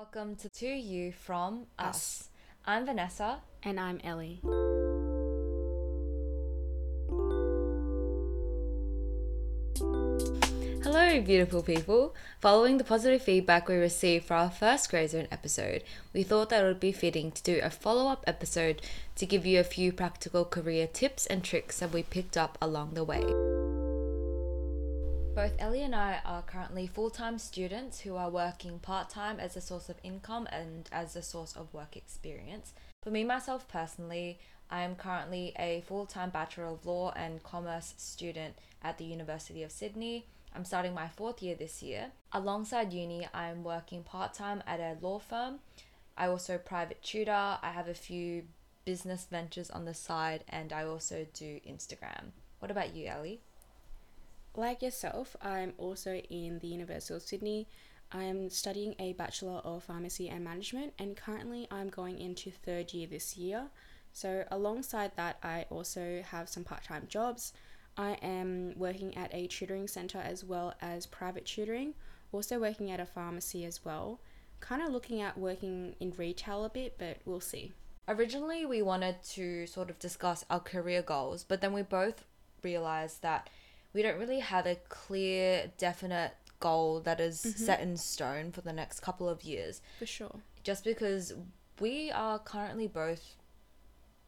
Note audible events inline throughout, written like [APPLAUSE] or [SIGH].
Welcome to To You From Us. Us. I'm Vanessa. And I'm Ellie. Hello, beautiful people. Following the positive feedback we received for our first Grey Zone episode, we thought that it would be fitting to do a follow up episode to give you a few practical career tips and tricks that we picked up along the way. Both Ellie and I are currently full time students who are working part time as a source of income and as a source of work experience. For me, myself personally, I am currently a full time Bachelor of Law and Commerce student at the University of Sydney. I'm starting my fourth year this year. Alongside uni, I'm working part time at a law firm. I also private tutor. I have a few business ventures on the side, and I also do Instagram. What about you, Ellie? Like yourself, I'm also in the University of Sydney. I'm studying a Bachelor of Pharmacy and Management, and currently I'm going into third year this year. So, alongside that, I also have some part time jobs. I am working at a tutoring centre as well as private tutoring, also working at a pharmacy as well. Kind of looking at working in retail a bit, but we'll see. Originally, we wanted to sort of discuss our career goals, but then we both realized that we don't really have a clear, definite goal that is set in stone for the next couple of years. For sure. Just because we are currently both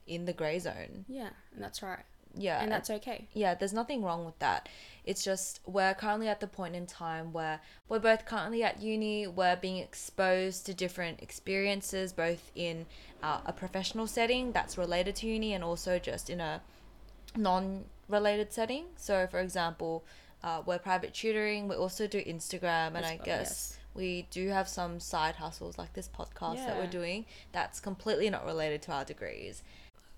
in the grey zone. Yeah, and that's right. Yeah. And that's okay. yeah, there's nothing wrong with that. It's just we're currently at the point in time where we're both currently at uni, we're being exposed to different experiences, both in uh, a professional setting that's related to uni and also just in a non related setting. So, for example, uh, we're private tutoring, we also do Instagram, and I well, guess. yes. We do have some side hustles like this podcast that we're doing that's completely not related to our degrees.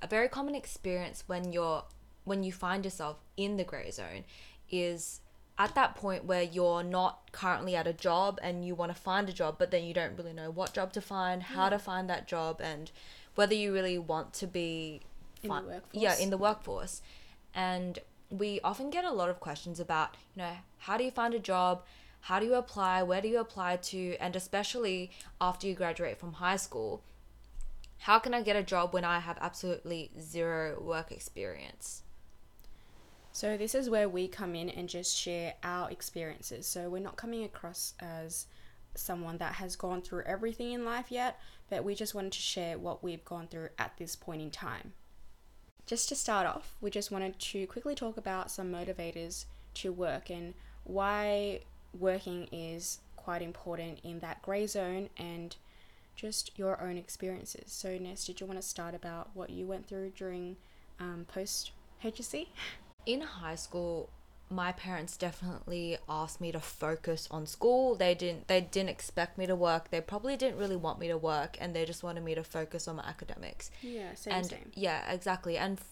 A very common experience when you're when you find yourself in the grey zone is at that point where you're not currently at a job and you want to find a job but then you don't really know what job to find how to find that job and whether you really want to be In the workforce. yeah in the workforce and we often get a lot of questions about you know how do you find a job how do you apply where do you apply to and especially after you graduate from high school how can i get a job when i have absolutely zero work experience So this is where we come in and just share our experiences. So we're not coming across as someone that has gone through everything in life yet, but we just wanted to share what we've gone through at this point in time. Just to start off, we just wanted to quickly talk about some motivators to work and why working is quite important in that grey zone and just your own experiences. So, Ness, did you want to start about what you went through during um, post HSC? in high school my parents definitely asked me to focus on school. They didn't they didn't expect me to work. They probably didn't really want me to work and they just wanted me to focus on my academics. Yeah, same, and same. yeah exactly. And f-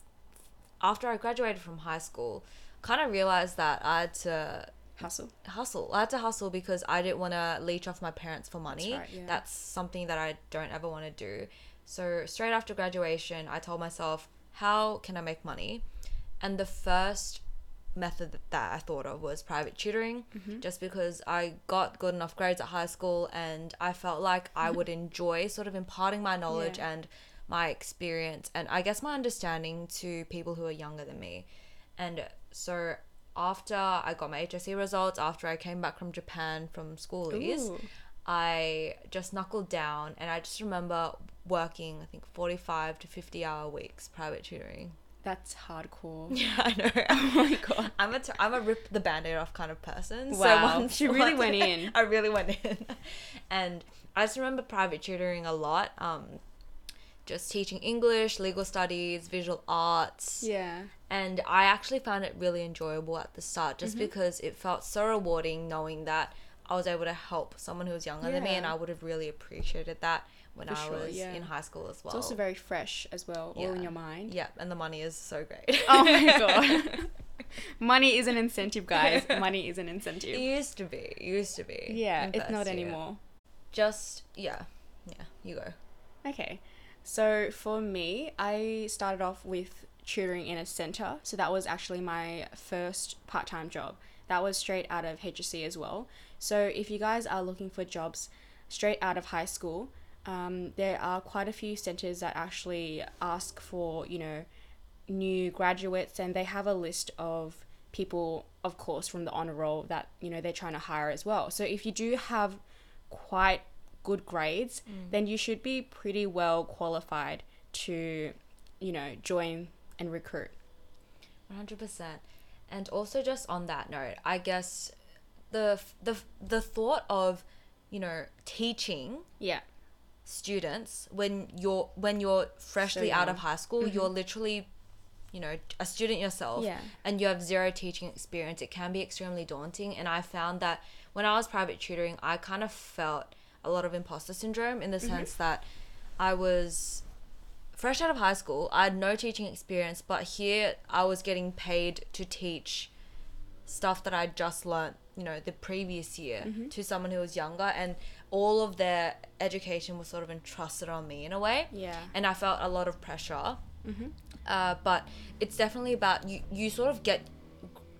after i graduated from high school kind of realized that i had to Hustle. hustle. I had to hustle because i didn't want to leech off my parents for money. Right, yeah. that's something that i don't ever want to do. So straight after graduation i told myself how can i make money? And the first method that- i thought of was private tutoring Mm-hmm. just because i got good enough grades at high school and i felt like i would enjoy sort of imparting my knowledge Yeah. and my experience and i guess my understanding to people who are younger than me and so after I got my HSC results, after I came back from Japan from schoolies, Ooh. I just knuckled down and I just remember working, I think, 45 to 50 hour weeks private tutoring. That's hardcore. [LAUGHS] Yeah, I know. [LAUGHS] Oh my god. I'm a, t- I'm a rip the band aid off kind of person. Wow, she [LAUGHS] really went in. I really went in. and I just remember private tutoring a lot. Um, just teaching English, legal studies, visual arts Yeah. and I actually found it really enjoyable at the start just Mm-hmm. because it felt so rewarding knowing that I was able to help someone who was younger than me and I would have really appreciated that when For I sure, was yeah. in high school as well. It's also very fresh as well, all in your mind. yeah, and the money is so great. [LAUGHS] Oh my [LAUGHS] god. Money is an incentive, guys. Money is an incentive. it used to be. It used to be. Yeah, it's not year. anymore. Just yeah. Yeah, you go. Okay. So for me, I started off with tutoring in a center. So that was actually my first part time job. That was straight out of HSC as well. So if you guys are looking for jobs, straight out of high school, um, there are quite a few centers that actually ask for, you know, new graduates and they have a list of people, of course, from the honor roll that, you know, they're trying to hire as well. So if you do have quite good grades, then you should be pretty well qualified to, you know, join and recruit. 100% and also just on that note i guess the the the thought of you know teaching Yeah. Students when you're when you're freshly So out of high school you're mm-hmm. literally you know a student yourself Yeah. and you have zero teaching experience. It can be extremely daunting. And i found that when i was private tutoring i kind of felt a lot of imposter syndrome in the mm-hmm. sense that i was fresh out of high school. I had no teaching experience but here i was getting paid to teach stuff that I just learned you know, the previous year mm-hmm. to someone who was younger, and all of their education was sort of entrusted on me in a way. Yeah. And I felt a lot of pressure. Uh, but it's definitely about you. You sort of get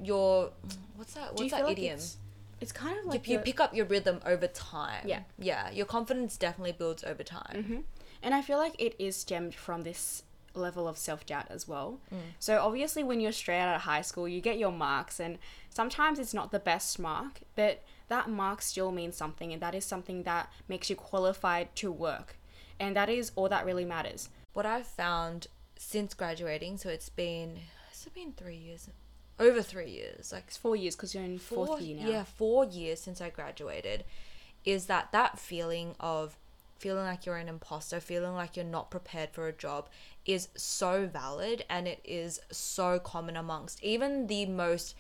your what's that? What's that like idiom? it's, it's kind of you, like you your- pick up your rhythm over time. Yeah. Yeah. Your confidence definitely builds over time. And I feel like it is stemmed from this level of self doubt as well. So, obviously, when you're straight out of high school, you get your marks, and sometimes it's not the best mark, but that mark still means something, and that is something that makes you qualified to work. And that is all that really matters. What I've found since graduating, so it's been has it been three years? Over three years, like It's four years because you're in fourth year now. Yeah, four years since I graduated, is that that feeling of feeling like you're an imposter, feeling like you're not prepared for a job is so valid and it is so common amongst even the most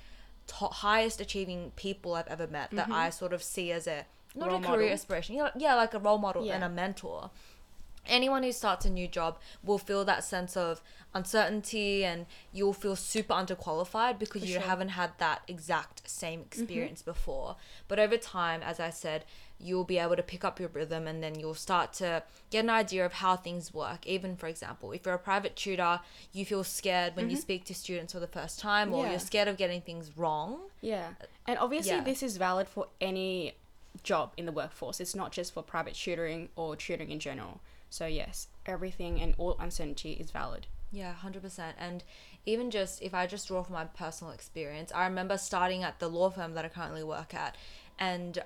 to- highest achieving people I've ever met that I sort of see as a not Mm-hmm. Role a career model. inspiration, yeah, yeah, like a role model Yeah. and a mentor anyone who starts a new job will feel that sense of uncertainty and you'll feel super underqualified because For you sure. Mm-hmm. haven't had that exact same experience before. But over time, as I said, you'll be able to pick up your rhythm and then you'll start to get an idea of how things work. Even, for example, if you're a private tutor, you feel scared when you speak to students for the first time or Mm-hmm. Yeah. you're scared of getting things wrong. Yeah. And obviously, Yeah. this is valid for any job in the workforce. It's not just for private tutoring or tutoring in general. So, yes, everything and all uncertainty is valid. Yeah, hundred percent. And even just if I just draw from my personal experience, I remember starting at the law firm that I currently work at, and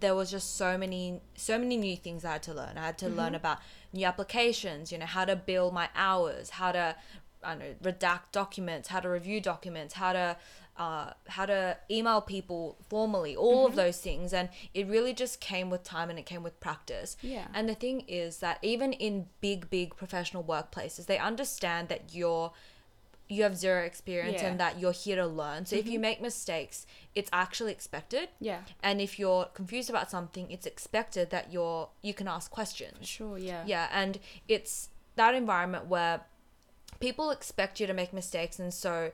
there was just so many so many new things I had to learn. I had to learn about new applications, you know, how to bill my hours, how to I don't know, redact documents, how to review documents, how to uh, how to email people formally, all of those things. And it really just came with time and it came with practice. Yeah. And the thing is that even in big, big professional workplaces, they understand that you're you have zero experience Yeah. and that you're here to learn. So if you make mistakes, it's actually expected. Yeah. And if you're confused about something, it's expected that you're you can ask questions. Sure, yeah. Yeah, and it's that environment where people expect you to make mistakes and so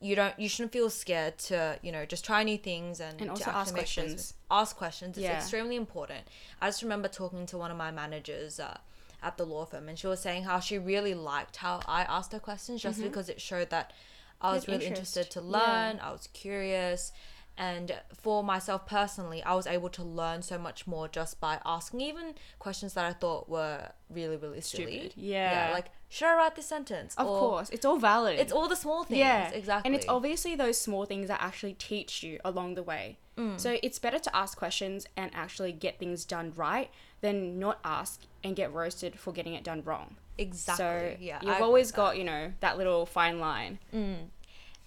you don't you shouldn't feel scared to, you know, just try new things and, And to also ask make questions. Ask questions. It's Yeah. extremely important. I just remember talking to one of my managers uh, at the law firm and she was saying how she really liked how I asked her questions just because it showed that I was really Mm-hmm. interest. interested to Yeah. learn, I was curious. And for myself personally, I was able to learn so much more just by asking even questions that I thought were really, really silly. Stupid. Yeah. like, should I write this sentence? Of Or, course, it's all valid. It's all the small things. yeah, exactly. And it's obviously those small things that actually teach you along the way. Mm. So it's better to ask questions and actually get things done right than not ask and get roasted for getting it done wrong. exactly. So yeah, you've agree always got you know that little fine line.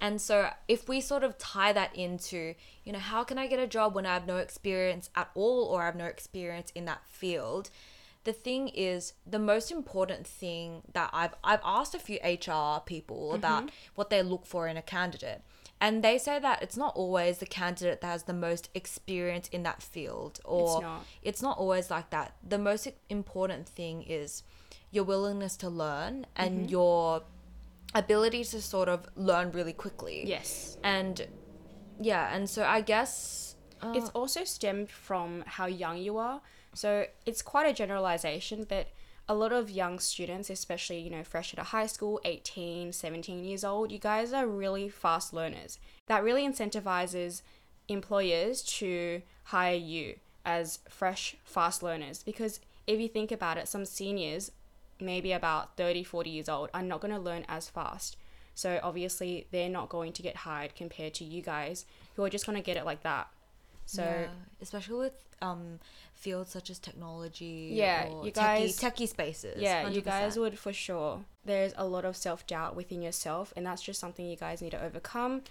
And so if we sort of tie that into, you know, how can I get a job when I have no experience at all or I have no experience in that field? The thing is, the most important thing that I've I've asked a few HR people Mm-hmm. about what they look for in a candidate. And they say that it's not always the candidate that has the most experience in that field or not. it's not always like that. The most important thing is your willingness to learn and Mm-hmm. your ability to sort of learn really quickly. Yes. And yeah, and so I guess uh, It's also stemmed from how young you are. So it's quite a generalization, but a lot of young students, especially, you know, fresh out of high school, 18, 17 years old, you guys are really fast learners. That really incentivizes employers to hire you as fresh, fast learners. Because if you think about it, some seniors, maybe about 30, 40 years old, are not going to learn as fast. So obviously, they're not going to get hired compared to you guys who are just going to get it like that. So yeah, especially with um fields such as technology. Yeah, or you guys- techie, spaces. Yeah, you guys would for sure. There's a lot of self doubt within yourself, and that's just something you guys need to overcome.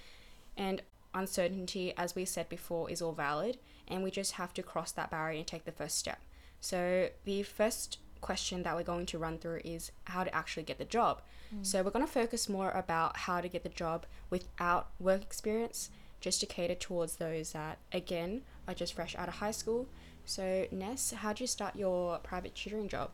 And uncertainty, as we said before, is all valid, and we just have to cross that barrier and take the first step. So, the first question that we're going to run through is how to actually get the job. So, we're going to focus more about how to get the job without work experience, just to cater towards those that, again, are just fresh out of high school. So, Ness, how'd you start your private tutoring job?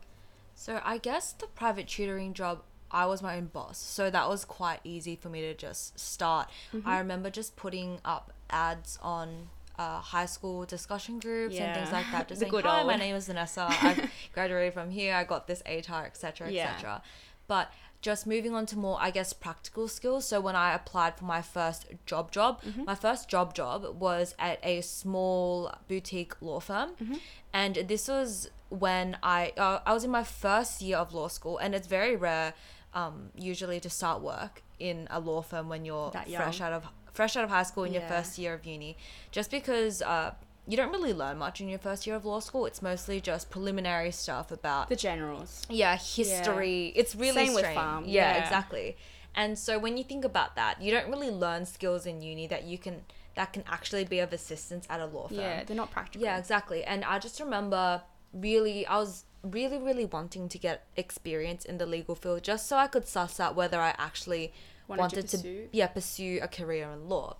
So I guess the private tutoring job, I was my own boss, so that was quite easy for me to just start. Mm-hmm. I remember just putting up ads on uh, high school discussion groups and things like that. [LAUGHS] Just saying, good "Hi, my name is Vanessa. [LAUGHS] I graduated from here. I got this ATAR, etc., Yeah. etc." But just moving on to more, I guess, practical skills. So when I applied for my first job job, Mm-hmm. my first job job was at a small boutique law firm, Mm-hmm. and this was when I uh, I was in my first year of law school, and it's very rare, um, usually to start work in a law firm when you're fresh out of fresh out of high school in your first year of uni, just because uh, you don't really learn much in your first year of law school. It's mostly just preliminary stuff about The generals. yeah history it's really Same with strange. farm, yeah, yeah. exactly and so when you think about that you don't really learn skills in uni that you can that can actually be of assistance at a law firm Yeah, they're not practical. yeah exactly and i just remember really i was really really wanting to get experience in the legal field just so i could suss out whether i actually Wanted to wanted to, pursue? yeah pursue a career in law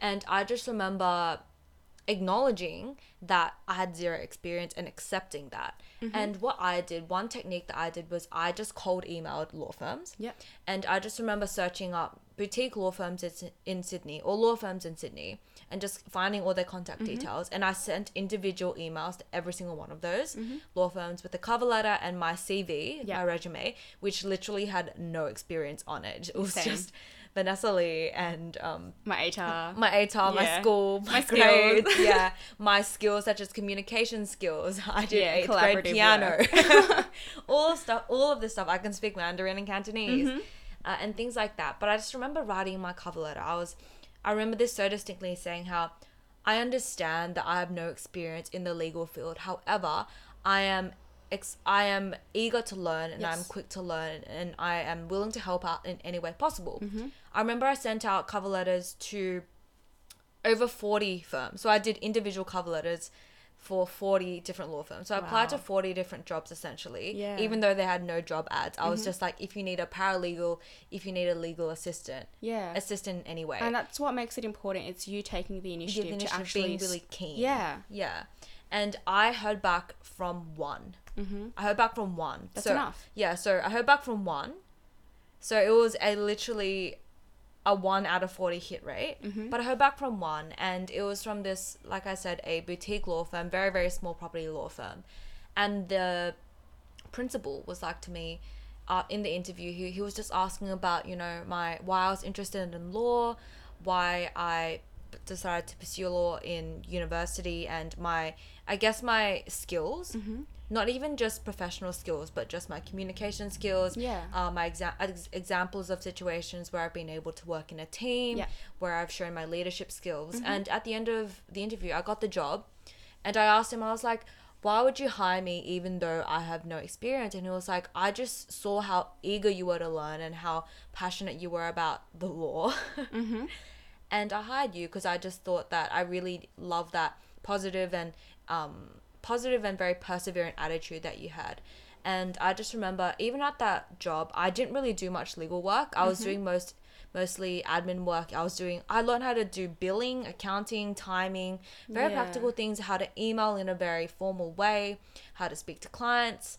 and i just remember acknowledging that I had zero experience and accepting that. Mm-hmm. And what I did, one technique that I did was I just cold emailed law firms. Yep. And I just remember searching up boutique law firms in- in Sydney or law firms in Sydney and just finding all their contact Mm-hmm. details. And I sent individual emails to every single one of those Mm-hmm. law firms with a cover letter and my CV, Yeah. my resume, which literally had no experience on it. It was Same. just Vanessa Li and um, My ATAR. my my Yeah. school, my, My grades, skills. yeah, [LAUGHS] my skills such as communication skills. [LAUGHS] I did Yeah, eighth grade collaborative piano, [LAUGHS] all of stuff, all of this stuff. I can speak Mandarin and Cantonese, Mm-hmm. uh, and things like that. But I just remember writing my cover letter. I was, I remember this so distinctly, saying how I understand that I have no experience in the legal field. However, I am. Ex- I am eager to learn and I'm quick to learn and I am willing to help out in any way possible. Mm-hmm. I remember I sent out cover letters to over 40 firms. So I did individual cover letters for 40 different law firms. So I applied to 40 different jobs essentially, Yeah. Mm-hmm. even though they had no job ads. I was just like, if you need a paralegal, if you need a legal assistant, Yeah. assistant in any way. And that's what makes it important. It's you taking the initiative, the to actually being really keen. Yeah. Yeah. And I heard back from one. Mm-hmm. I heard back from one. That's so, enough. Yeah, so I heard back from one. So it was a literally a one out of 40 hit rate. Mm-hmm. But I heard back from one, and it was from this, like I said, a boutique law firm, very, very small property law firm. And the principal was like to me, uh, in the interview, he, he was just asking about, you know, my why I was interested in law, why I decided to pursue law in university, and my, I guess, my skills. Mm-hmm. Not even just professional skills, but just my communication skills. Yeah. Uh, my exa- ex- examples of situations where I've been able to work in a team, Yeah. where I've shown my leadership skills. Mm-hmm. And at the end of the interview, I got the job, and I asked him, I was like, why would you hire me even though I have no experience? And he was like, I just saw how eager you were to learn and how passionate you were about the law. [LAUGHS] Mm-hmm. and I hired you because I just thought that I really love that positive and um, positive and very perseverant attitude that you had. And I just remember even at that job, I didn't really do much legal work. I was mm-hmm. doing most mostly admin work. I was doing I learned how to do billing, accounting, timing, very Yeah. practical things, how to email in a very formal way, how to speak to clients,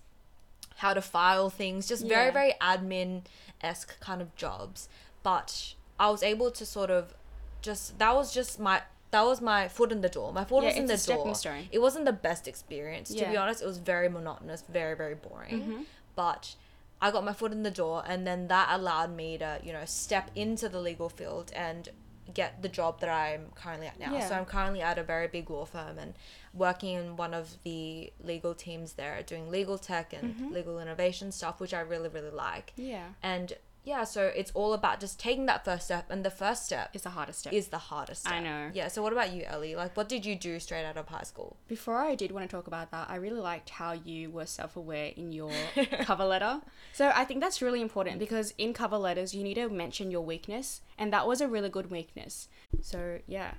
how to file things, just very very admin esque kind of jobs. But I was able to sort of just that was just my that was my foot in the door. My foot Yeah, was in it's the door. stone. It wasn't the best experience to be honest. It was very monotonous, very very boring. Mm-hmm. But I got my foot in the door, and then that allowed me to you know step into the legal field and get the job that I'm currently at now. Yeah. So I'm currently at a very big law firm and working in one of the legal teams there, doing legal tech and Mm-hmm. legal innovation stuff, which I really really like. Yeah. And yeah, so it's all about just taking that first step, and the first step is the hardest step. is the hardest step. I know. Yeah. So what about you, Ellie? Like, what did you do straight out of high school? Before I did want to talk about that, I really liked how you were self aware in your [LAUGHS] cover letter. So I think that's really important because in cover letters, you need to mention your weakness, and that was a really good weakness. So, yeah.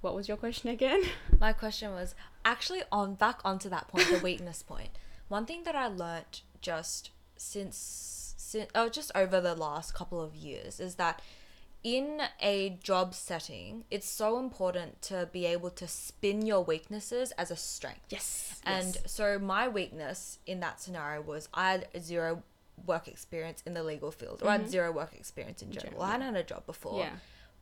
What was your question again? [LAUGHS] My question was actually on back onto that point, the [LAUGHS] weakness point. One thing that I learnt just since, since oh just over the last couple of years is that in a job setting, it's so important to be able to spin your weaknesses as a strength. Yes. And so my weakness in that scenario was I had zero work experience in the legal field, or I had mm-hmm. zero work experience in general. general, I hadn't had a job before. Yeah.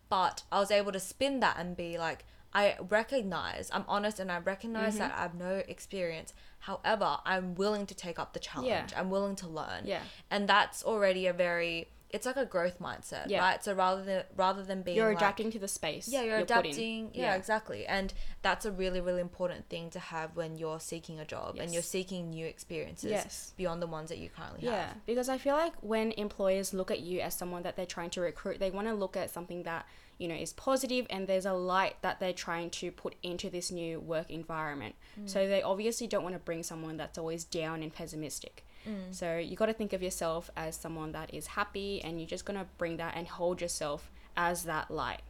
But I was able to spin that and be like, I recognize, I'm honest and I recognize Mm-hmm. that I have no experience. However, I'm willing to take up the challenge. Yeah. I'm willing to learn. Yeah. And that's already a very it's like a growth mindset, Yeah. right? So rather than rather than being You're like, adapting to the space. yeah, you're, in. adapting. Yeah, exactly. And that's a really, really important thing to have when you're seeking a job and you're seeking new experiences Yes. beyond the ones that you currently Yeah, have. because I feel like when employers look at you as someone that they're trying to recruit, they want to look at something that, you know, is positive and there's a light that they're trying to put into this new work environment. Mm. So they obviously don't want to bring someone that's always down and pessimistic. Mm. So you got to think of yourself as someone that is happy and you're just going to bring that and hold yourself as that light.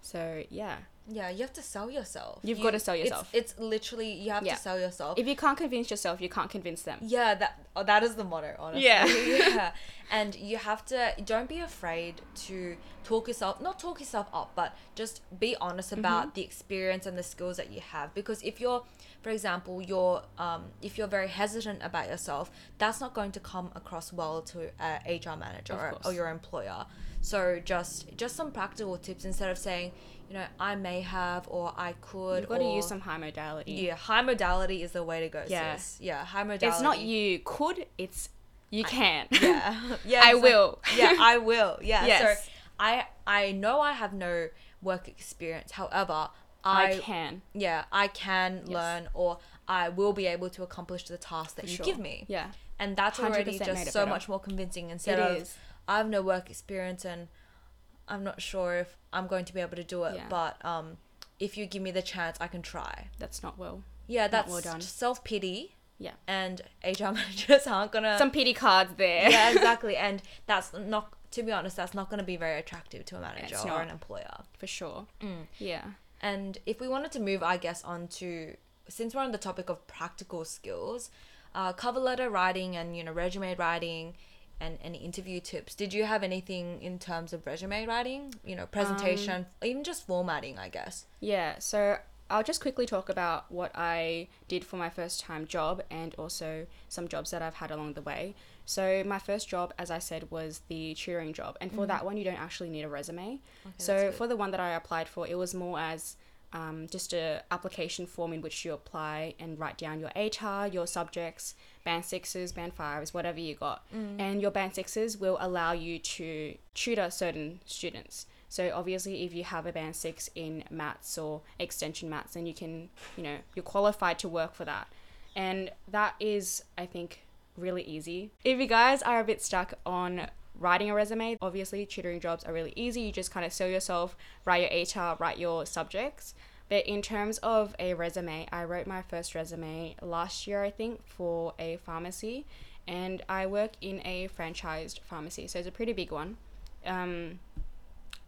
So, yeah. Yeah, you have to sell yourself. You've You- gotta sell yourself. It's, literally you have Yeah. to sell yourself. If you can't convince yourself, you can't convince them. yeah, that oh, that is the motto, honestly. Yeah. [LAUGHS] yeah. [LAUGHS] And you have to don't be afraid to talk yourself not talk yourself up, but just be honest Mm-hmm. about the experience and the skills that you have. Because if you're for example, you're um, if you're very hesitant about yourself, that's not going to come across well to a HR manager or, or your employer. So just just some practical tips instead of saying, you know, I may have or I could. You've got to use some high modality. Yeah, high modality is the way to go. Yeah. sis. Yeah, high modality. It's not you could, it's you can. [LAUGHS] Yeah, [LAUGHS] yeah. I like- [LAUGHS] will. yeah, I will. Yeah. Yes. So I I know I have no work experience. However, I, I, can. yeah I can Yes. learn or I will be able to accomplish the task that For you sure. give me. Yeah. And that's already 100% just so better. much more convincing instead It of is. I have no work experience and I'm not sure if I'm going to be able to do it, Yeah. but um if you give me the chance, I can try. That's not well. Yeah, that's well done. self pity. Yeah. And HR [LAUGHS] managers aren't gonna Some pity cards there. yeah, [LAUGHS] exactly. And that's not, to be honest, that's not going to be very attractive to a manager or an employer. For sure. Mm. Yeah. And if we wanted to move, I guess, on to, since we're on the topic of practical skills, uh, cover letter writing and, you know, resume writing and any interview tips, did you have anything in terms of resume writing? You know, presentation, Um, even just formatting, I guess. Yeah. So I'll just quickly talk about what I did for my first time job and also some jobs that I've had along the way. So my first job, as I said, was the tutoring job, and for that one, you don't actually need a resume. that's so for the one that I applied for, it was more as um, just a application form in which you apply and write down your ATAR, your subjects, band sixes, band fives, whatever you got, and your band sixes will allow you to tutor certain students. So obviously, if you have a band six in maths or extension maths, then you can, you know, you're qualified to work for that, and that is, I think, really easy. If you guys are a bit stuck on writing a resume, obviously tutoring jobs are really easy. You just kind of sell yourself, write your ATAR, write your subjects. But in terms of a resume, I wrote my first resume last year, I think, for a pharmacy, and I work in a franchised pharmacy, so it's a pretty big one. Um,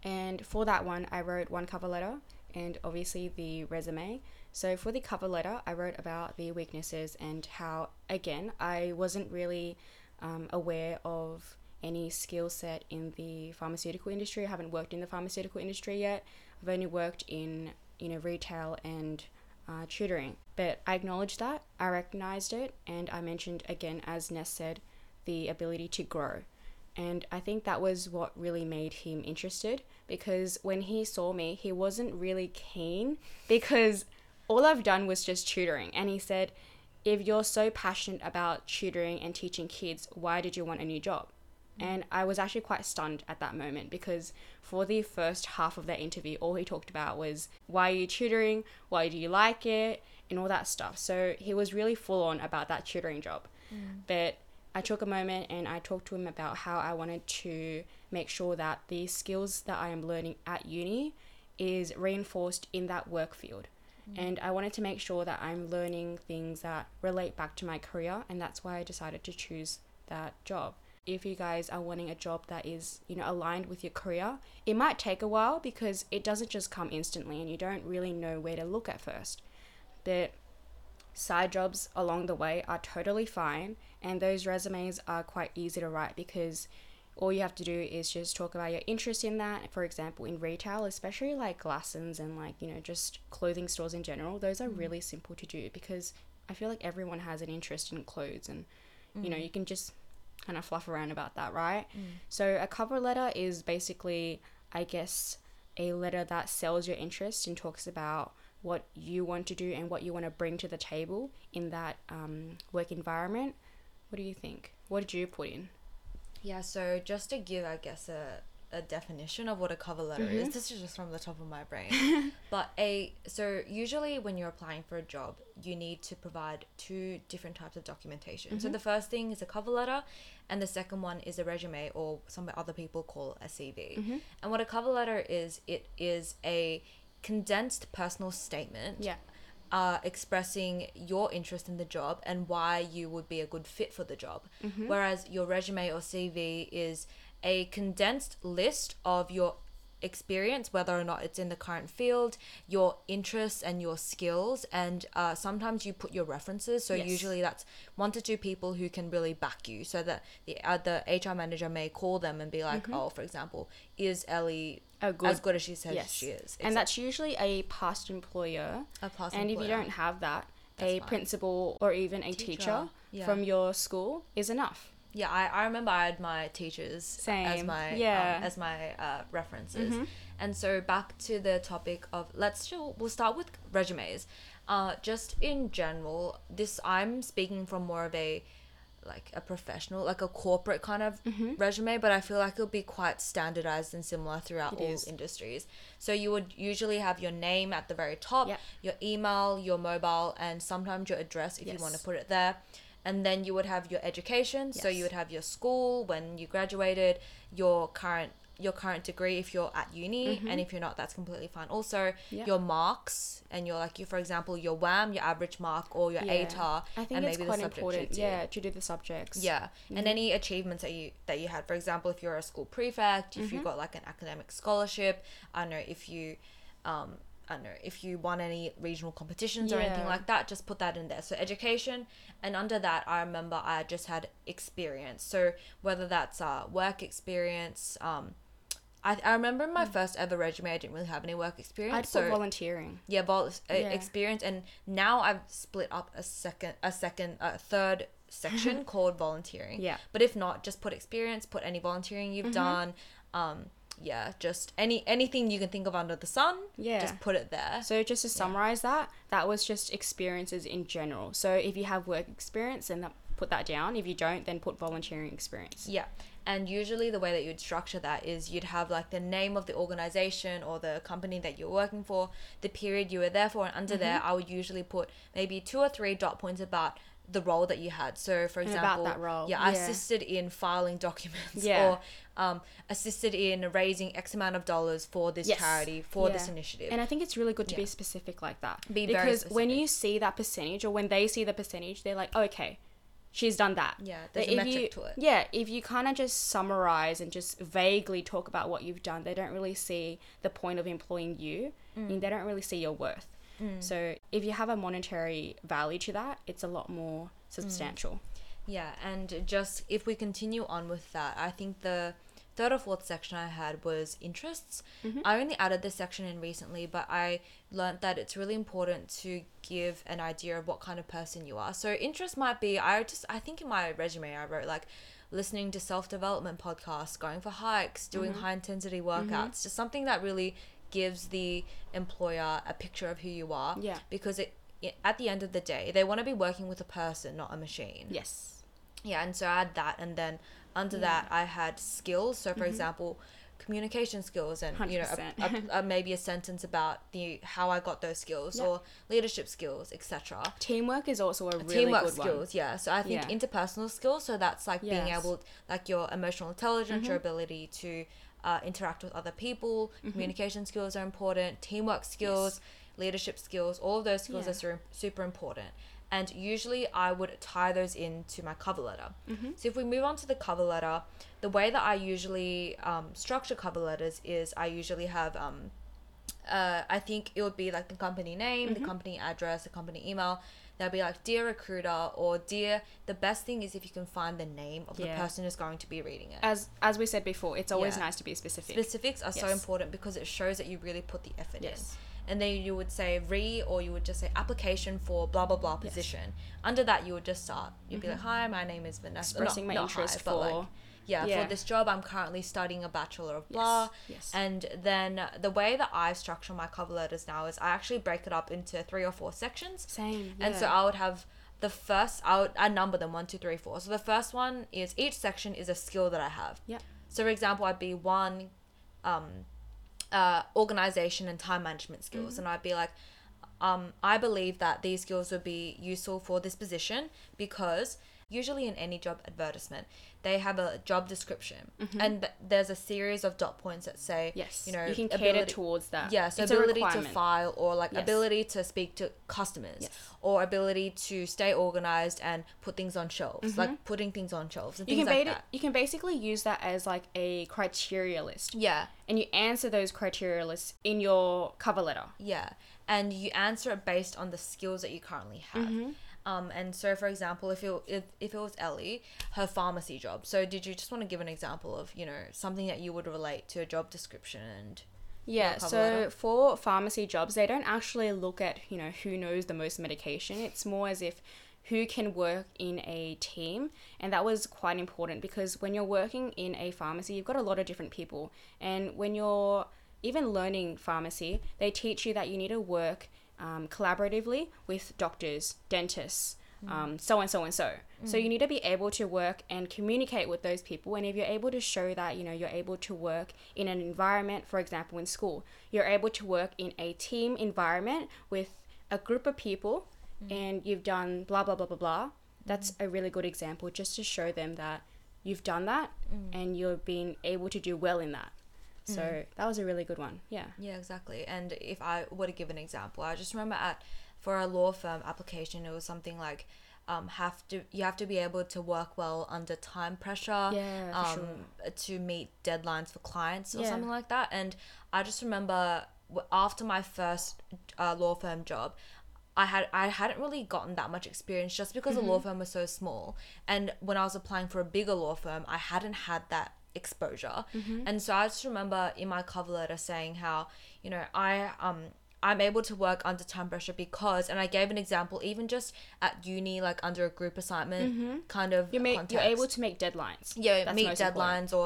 and for that one, I wrote one cover letter and obviously the resume. So for the cover letter, I wrote about the weaknesses and how, again, I wasn't really um, aware of any skill set in the pharmaceutical industry. I haven't worked in the pharmaceutical industry yet. I've only worked in you know retail and uh, tutoring. But I acknowledged that, I recognized it, and I mentioned again, as Ness said, the ability to grow. And I think that was what really made him interested because when he saw me, he wasn't really keen because all I've done was just tutoring. And he said, If you're so passionate about tutoring and teaching kids, why did you want a new job? And I was actually quite stunned at that moment because for the first half of that interview, all he talked about was why are you tutoring? Why do you like it? And all that stuff. So he was really full on about that tutoring job. Mm. But I took a moment and I talked to him about how I wanted to make sure that the skills that I am learning at uni is reinforced in that work field. Mm. And I wanted to make sure that I'm learning things that relate back to my career, and that's why I decided to choose that job. If you guys are wanting a job that is, you know, aligned with your career, it might take a while because it doesn't just come instantly and you don't really know where to look at first. But side jobs along the way are totally fine, and those resumes are quite easy to write because all you have to do is just talk about your interest in that. For example, in retail, especially like Glassons and like, you know, just clothing stores in general, those are mm. really simple to do because I feel like everyone has an interest in clothes and, you know, mm. you can just kind of fluff around about that, right? So a cover letter is basically, I guess, a letter that sells your interest and talks about what you want to do and what you want to bring to the table in that um, work environment. What do you think? What did you put in? Yeah, so just to give, I guess, a, a definition of what a cover letter is, mm-hmm. this is just from the top of my brain. [LAUGHS] but a so usually when you're applying for a job, you need to provide two different types of documentation. So mm-hmm. the first thing is a cover letter, and the second one is a resume, or some other people call a CV. Mm-hmm. And what a cover letter is, it is a condensed personal statement Yeah. uh, expressing your interest in the job and why you would be a good fit for the job. Whereas your resume or CV is a condensed list of your experience, whether or not it's in the current field, your interests and your skills, and uh, sometimes you put your references. So Yes. usually that's one to two people who can really back you, so that the uh, the HR manager may call them and be like, oh, for example, is Ellie good- as good as she says Yes. she is? And that's usually a past employer. A past and if you don't have that, That's a fine. principal or even a teacher, Teacher, yeah. from your school is enough. Yeah, I, I remember I had my teachers as my yeah. Mm-hmm. um, as my uh, references, and so back to the topic of let's do, we'll start with resumes. Uh, just in general, this I'm speaking from more of a like a professional, like a corporate kind of Mm-hmm. resume, but I feel like it'll be quite standardized and similar throughout It all is. industries. So you would usually have your name at the very top, Yep. your email, your mobile, and sometimes your address if you want to put it there. And then you would have your education. So you would have your school when you graduated, your current your current degree if you're at uni, and if you're not, that's completely fine. Also, Mm-hmm. Yeah. your marks and your like you for example your WAM, your average mark, or your Yeah. ATAR, I think and it's maybe quite the subject important, yeah, to do the subjects. Yeah, and any achievements that you that you had. For example, if you're a school prefect, if you got like an academic scholarship, I don't know if you, um, I don't know if you won any regional competitions or anything like that. Just put that in there. So education, and under that, I remember I just had experience. So whether that's uh, work experience, um. I, I remember in my first ever resume, I didn't really have any work experience. I'd so volunteering. yeah, vol- uh, Yeah. experience, and now I've split up a second, a second, a third section [LAUGHS] called volunteering. Yeah. But if not, just put experience, put any volunteering you've done. Um, yeah, just any anything you can think of under the sun. Yeah. Just put it there. So just to summarize that, that was just experiences in general. So if you have work experience, then that, put that down. If you don't, then put volunteering experience. Yeah. And usually the way that you'd structure that is you'd have like the name of the organization or the company that you're working for, the period you were there for, and under there Mm-hmm. I would usually put maybe two or three dot points about the role that you had. So for example, about that role, yeah, I yeah. assisted in filing documents Yeah. or um, assisted in raising X amount of dollars for this Yes. charity, for this initiative. And I think it's really good to Yeah. be specific like that. Be very because when you see that percentage or when they see the percentage, they're like, okay, she's done that. Yeah, But there's a if metric you, to it. Yeah, if you kind of just summarize and just vaguely talk about what you've done, they don't really see the point of employing you Mm. and they don't really see your worth. Mm. So if you have a monetary value to that, it's a lot more mm. substantial. Yeah, and just if we continue on with that, I think the third or fourth section I had was interests. Mm-hmm. I only added this section in recently, but I learned that it's really important to give an idea of what kind of person you are. So interest might be I just I think in my resume I wrote like listening to self-development podcasts, going for hikes, doing mm-hmm. high intensity workouts, mm-hmm. just something that really gives the employer a picture of who you are Yeah. because it, it at the end of the day, they want to be working with a person, not a machine. Yes. yeah, and so I had that, and then under that I had skills. So, for example, communication skills, and you know, a, a, [LAUGHS] a, maybe a sentence about the how I got those skills Yeah. or leadership skills, etc. Teamwork is also a really Teamwork good skills, yeah. So I think Yeah. interpersonal skills. So that's like being Yes. Mm-hmm. able, like your emotional intelligence, your ability to uh, interact with other people. Communication skills are important. Teamwork skills, leadership skills, all of those skills Yeah. are super, super important. And usually I would tie those into my cover letter. Mm-hmm. So if we move on to the cover letter, the way that I usually um, structure cover letters is I usually have um, uh, I think it would be like the company name, Mm-hmm. the company address, the company email. They'll be like, Dear recruiter, or Dear. The best thing is if you can find the name of the person who's going to be reading it. As as we said before, it's always Yeah. nice to be specific. Specifics are so important because it shows that you really put the effort Yes. in. And then you would say re, or you would just say application for blah blah blah position. Under that, you would just start. You'd be like, Hi, my name is Vanessa. Mm-hmm. Expressing my interest but like, for- yeah, Yeah. for this job, I'm currently studying a bachelor of blah. yes. And then the way that I structure my cover letters now is I actually break it up into three or four sections. Same. And so. I would have the first, I would I number them one, two, three, four. So the first one is each section is a skill that I have. Yep. So for example, I'd be one, um, uh, organization and time management skills, Mm-hmm. and I'd be like, um, I believe that these skills would be useful for this position because usually in any job advertisement they have a job description and th- there's a series of dot points that say Mm-hmm. Yes. you know you can cater ability- towards that. yeah, so ability to file or like Yes. ability to speak to customers Yes. or ability to stay organized and put things on shelves, like putting things on shelves and Mm-hmm. You things can like it, you can basically use that as like a criteria list. Yeah, And you answer those criteria lists in your cover letter. yeah, and you answer it based on the skills that you currently have. Mm-hmm. Um, and so, for example, if it if, if it was Ellie, her pharmacy job. So, did you just want to give an example of you know something that you would relate to a job description and Yeah, so letter. for pharmacy jobs, they don't actually look at, you know, who knows the most medication. It's more as if who can work in a team. And that was quite important because when you're working in a pharmacy, you've got a lot of different people. And when you're even learning pharmacy, they teach you that you need to work um, collaboratively with doctors, dentists, mm. um, so and so and so. So mm. you need to be able to work and communicate with those people. And if you're able to show that, you know, you're able to work in an environment, for example, in school, you're able to work in a team environment with a group of people mm. and you've done blah, blah, blah, blah, blah. That's a really good example just to show them that you've done that and you're being able to do well in that. So that was a really good one. Yeah. Yeah, exactly. And if I were to give an example, I just remember at for a law firm application, it was something like um, have to you have to be able to work well under time pressure. Yeah, um, sure. to meet deadlines for clients or Yeah. something like that. And I just remember after my first uh, law firm job. I had I hadn't really gotten that much experience just because the Mm-hmm. law firm was so small, and when I was applying for a bigger law firm, I hadn't had that exposure, Mm-hmm. and so I just remember in my cover letter saying how you know I um I'm able to work under time pressure because, and I gave an example even just at uni like under a group assignment kind of Mm-hmm. You make, you're able to make deadlines. yeah That's meet most important. deadlines or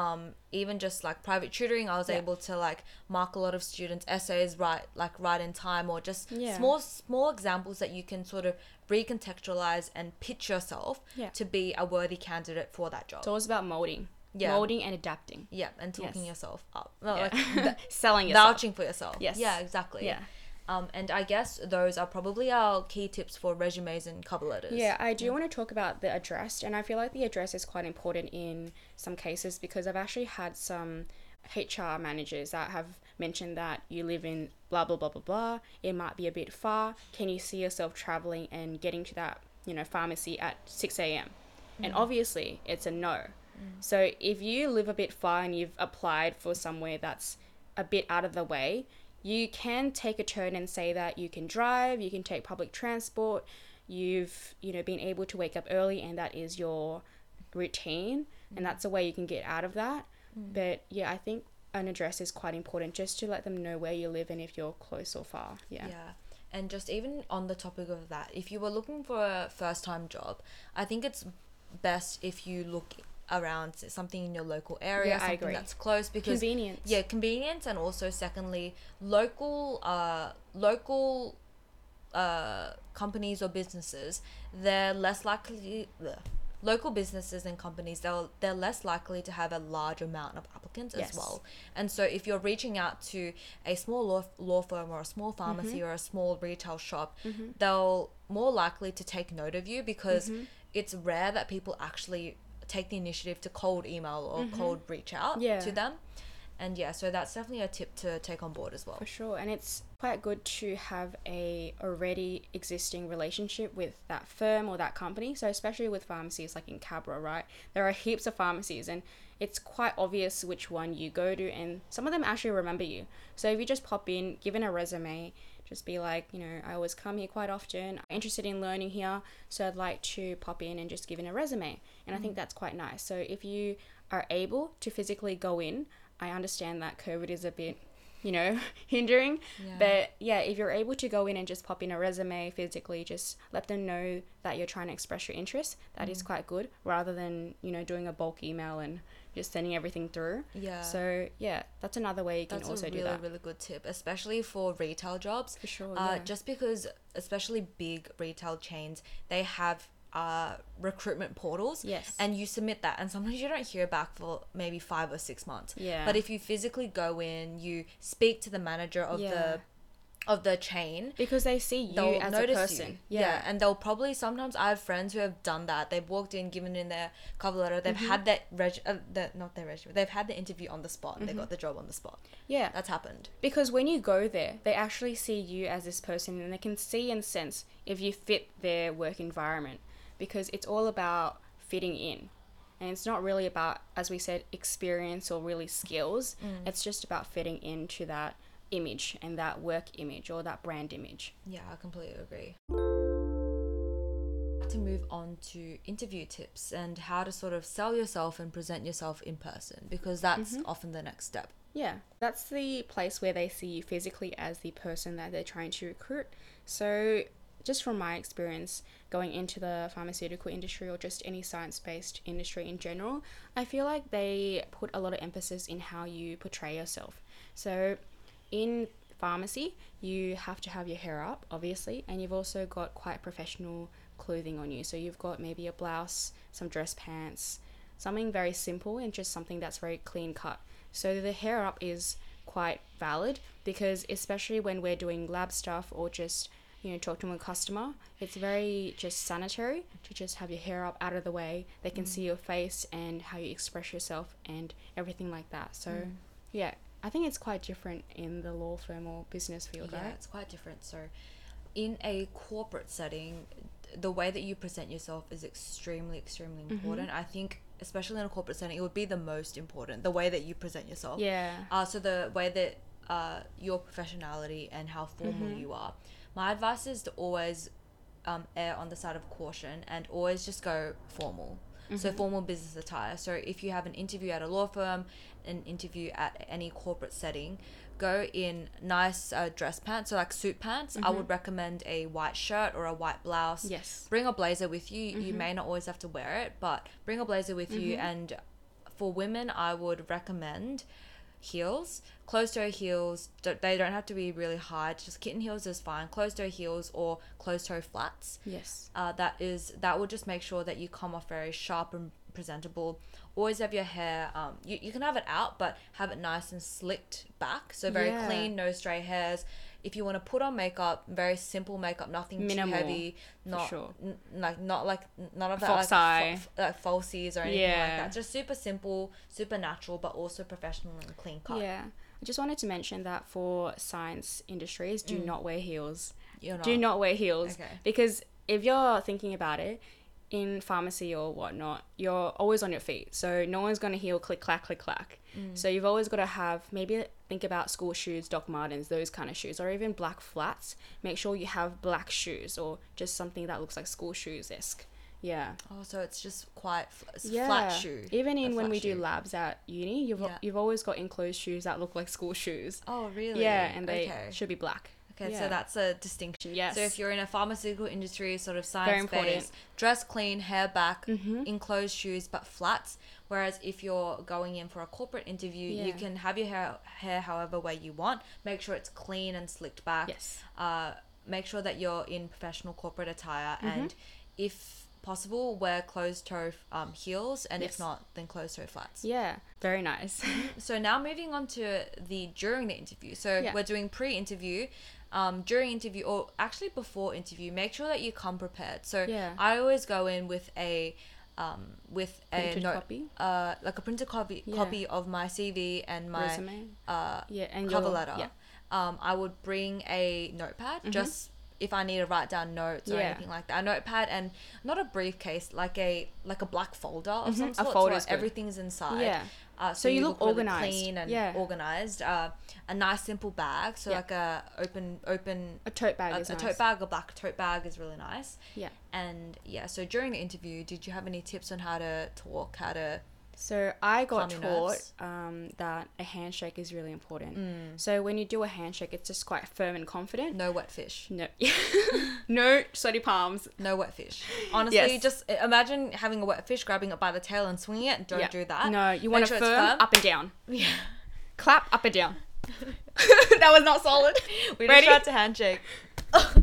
um even just like private tutoring I was Yeah. able to like mark a lot of students essays right like right in time or just Yeah. small small examples that you can sort of recontextualize and pitch yourself Yeah. to be a worthy candidate for that job It's always about molding. Yeah. Molding and adapting. yeah and talking Yes. yourself up no, Yeah. like [LAUGHS] Selling yourself. vouching for yourself Yes. yeah exactly Yeah. um and I guess those are probably our key tips for resumes and cover letters Yeah, I do want to talk about the address, and I feel like the address is quite important in some cases because I've actually had some HR managers that have mentioned that you live in blah blah blah blah blah. It might be a bit far. Can you see yourself traveling and getting to that you know pharmacy at six a.m. And obviously, it's a no. Mm. So if you live a bit far and you've applied for somewhere that's a bit out of the way, you can take a turn and say that you can drive, you can take public transport, you've you know been able to wake up early and that is your routine and that's a way you can get out of that. Mm. But yeah, I think an address is quite important just to let them know where you live and if you're close or far. Yeah. Yeah. And just even on the topic of that, if you were looking for a first time job, I think it's best if you look around something in your local area, Yeah, I something agree. that's close because Convenience. yeah, convenience and also secondly, local uh local uh companies or businesses, they're less likely bleh. local businesses and companies they'll they're less likely to have a large amount of applicants Yes. as well and so if you're reaching out to a small law, law firm or a small pharmacy or a small retail shop they'll more likely to take note of you because it's rare that people actually take the initiative to cold email or mm-hmm. cold reach out Yeah. to them and yeah so that's definitely a tip to take on board as well For sure, and it's quite good to have a already existing relationship with that firm or that company. So especially with pharmacies like in Cabra, right? There are heaps of pharmacies and it's quite obvious which one you go to and some of them actually remember you. So if you just pop in, given a resume, just be like, you know, I always come here quite often. I'm interested in learning here, so I'd like to pop in and just give in a resume. And I think mm. that's quite nice. So if you are able to physically go in, I understand that COVID is a bit, you know, [LAUGHS] hindering. Yeah. But yeah, if you're able to go in and just pop in a resume physically, just let them know that you're trying to express your interest. That is quite good, rather than you know doing a bulk email and just sending everything through. yeah So yeah, that's another way you can That's also a do really, that. really good tip, especially for retail jobs. For sure, Uh, yeah. Just because, especially big retail chains, they have uh, recruitment portals. Yes. And you submit that, and sometimes you don't hear back for maybe five or six months. Yeah. But if you physically go in, you speak to the manager of Yeah. the of the chain. because they see you They'll as a notice person. you. Yeah. and they'll probably sometimes I have friends who have done that. They've walked in, given in their cover letter. They've Mm-hmm. had that reg, uh, the, not their resume. They've had the interview on the spot. They Mm-hmm. got the job on the spot. yeah. That's happened. Because when you go there, they actually see you as this person and they can see and sense if you fit their work environment. Because it's all about fitting in. And it's not really about, as we said, experience or really skills. Mm. It's just about fitting into that image and that work image or that brand image. Yeah, I completely agree. To move on to interview tips and how to sort of sell yourself and present yourself in person because that's mm-hmm. often the next step. Yeah, that's the place where they see you physically as the person that they're trying to recruit. So, just from my experience going into the pharmaceutical industry or just any science based industry in general, I feel like they put a lot of emphasis in how you portray yourself. So, in pharmacy, you have to have your hair up, obviously, and you've also got quite professional clothing on you. So, you've got maybe a blouse, some dress pants, something very simple and just something that's very clean cut. So the hair up is quite valid because especially when we're doing lab stuff or just you know talk to a customer, it's very just sanitary to just have your hair up out of the way. They can see your face and how you express yourself and everything like that. So yeah, I think it's quite different in the law firm or business field, Yeah, right? it's quite different. So, in a corporate setting, the way that you present yourself is extremely, extremely Mm-hmm. important. I think, especially in a corporate setting, it would be the most important. The way that you present yourself. Yeah. Uh, so the way that uh, your professionality and how formal Mm-hmm. you are. My advice is to always um, err on the side of caution and always just go formal. Mm-hmm. So formal business attire. So if you have an interview at a law firm, an interview at any corporate setting, go in nice uh, dress pants, so like suit pants. I would recommend a white shirt or a white blouse. Mm-hmm. Yes. Bring a blazer with you. You may not always have to wear it, but bring a blazer with you. And for women, I would recommend heels, closed toe heels. Don't, they don't have to be really high. Just kitten heels is fine. Closed toe heels or closed toe flats. Yes. Uh, that is that will just make sure that you come off very sharp and presentable. Always have your hair. Um, you, you can have it out, but have it nice and slicked back. So very Yeah. clean, no stray hairs. If you want to put on makeup, very simple makeup, nothing Minimal, too heavy. Not sure. n- like not like none of that Fox like, eye. f- like falsies or anything Yeah. like that. Just super simple, super natural, but also professional and clean cut. Yeah. I just wanted to mention that for science industries, do not wear heels. You're not. Do not wear heels. Okay. Because if you're thinking about it, in pharmacy or whatnot, you're always on your feet. So no one's going to heel click, clack, click, clack. Mm. So you've always got to have maybe think about school shoes, Doc Martens, those kind of shoes, or even black flats. Make sure you have black shoes or just something that looks like school shoes esque. Yeah. Oh, so it's just quite it's Yeah. flat shoe. Even in when we do labs at uni, you've Yeah. you've always got enclosed shoes that look like school shoes. Oh, really? Yeah, and they okay. should be black. Okay, Yeah. so that's a distinction. Yes. So if you're in a pharmaceutical industry, sort of science based, dress clean, hair back, Mm-hmm. enclosed shoes, but flats. Whereas if you're going in for a corporate interview, you can have your hair, hair however way you want. Make sure it's clean and slicked back. Yes. Uh, make sure that you're in professional corporate attire, Mm-hmm. and if possible, wear closed toe um, heels, and Yes. if not, then closed toe flats. Yeah, very nice. [LAUGHS] So now moving on to the during the interview. So Yeah. we're doing pre-interview, um, during interview, or actually before interview. Make sure that you come prepared. So Yeah. I always go in with a, um, with a Printed note, copy? uh, like a printed copy Yeah. copy of my CV and my Resume. uh Yeah, and cover your- letter. Yeah. Um, I would bring a notepad just if I need to write down notes or Mm-hmm. Yeah. anything like that. A notepad and not a briefcase, like a like a black folder of some Mhm, a sort. so everything's inside. Yeah. Uh, so, So you look look, really organised. clean and Yeah. organized. Uh, a nice simple bag, so Yeah. like a open open A tote bag a, is a nice. tote bag, a black tote bag is really nice. Yeah. And yeah, so during the interview, did you have any tips on how to talk, how to So I got taught um, that a handshake is really important. Mm. So when you do a handshake, it's just quite firm and confident. no wet fish? No, [LAUGHS] no sweaty palms. No wet fish. [LAUGHS] Honestly, Yes. just imagine having a wet fish, grabbing it by the tail and swinging it. Don't Yeah. do that. No, you Make want sure firm, firm. up and down. [LAUGHS] Yeah. Clap up and down. that was not solid. We Ready? just tried to handshake. oh,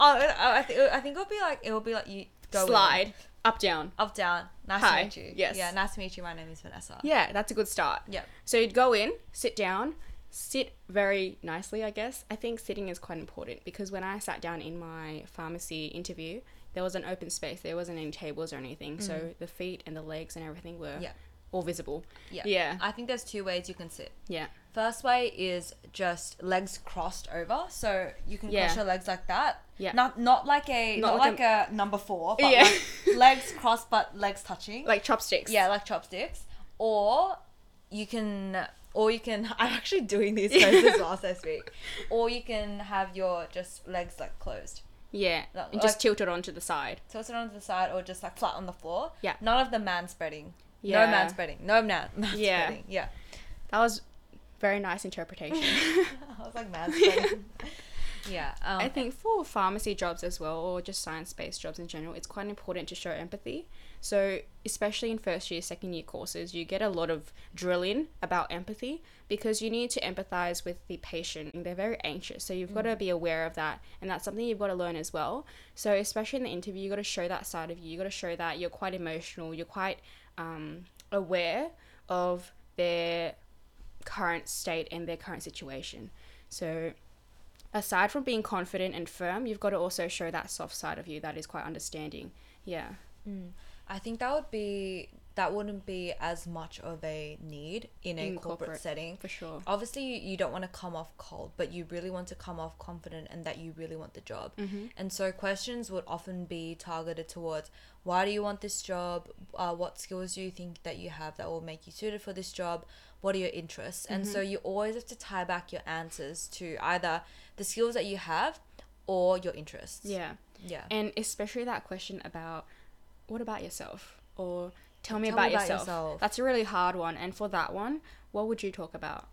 I I think I think it'll be like it'll be like you go in, Slide up down. up down. Nice Hi. to meet you. Yes. Yeah. Nice to meet you. My name is Vanessa. Yeah, that's a good start. Yep. So you'd go in, sit down, sit very nicely, I guess. I think sitting is quite important because when I sat down in my pharmacy interview, there was an open space. There wasn't any tables or anything. So mm. the feet and the legs and everything were Yeah. all visible. Yeah. Yeah. I think there's two ways you can sit. Yeah. First way is just legs crossed over, so you can Yeah. cross your legs like that. Yeah. Not not like a Not not, like like, a, number four, but Yeah. like [LAUGHS] legs crossed but legs touching. Like chopsticks. yeah, like chopsticks. Or you can or you can [LAUGHS] I'm actually doing these [LAUGHS] poses whilst I speak. Or you can have your just legs like closed. Yeah. No, and just like- tilt it onto the side. Tilt it onto the side or just like flat on the floor. Yeah. None of the man spreading. Yeah. No man spreading. No man, man Yeah. spreading. Yeah. That was very nice interpretation. [LAUGHS] [LAUGHS] I was like spreading. [LAUGHS] yeah. Um, I think for pharmacy jobs as well, or just science based jobs in general, it's quite important to show empathy. So, especially in first year, second year courses, you get a lot of drill in about empathy because you need to empathize with the patient. And they're very anxious, so you've got to be aware of that, and that's something you've got to learn as well. So, especially in the interview, you got to show that side of you. You got to show that you're quite emotional, you're quite um, aware of their current state and their current situation. So, aside from being confident and firm, you've got to also show that soft side of you that is quite understanding. Yeah. I think that would be that wouldn't be as much of a need in a In corporate, corporate, setting. For sure. Obviously, you, you don't want to come off cold, but you really want to come off confident and that you really want the job. Mm-hmm. And so, questions would often be targeted towards why do you want this job? Uh, what skills do you think that you have that will make you suited for this job? What are your interests? And Mm-hmm. so, you always have to tie back your answers to either the skills that you have or your interests. Yeah. Yeah. And especially that question about what about yourself? Or tell me, Tell about, me about yourself. yourself. That's a really hard one. And for that one, what would you talk about?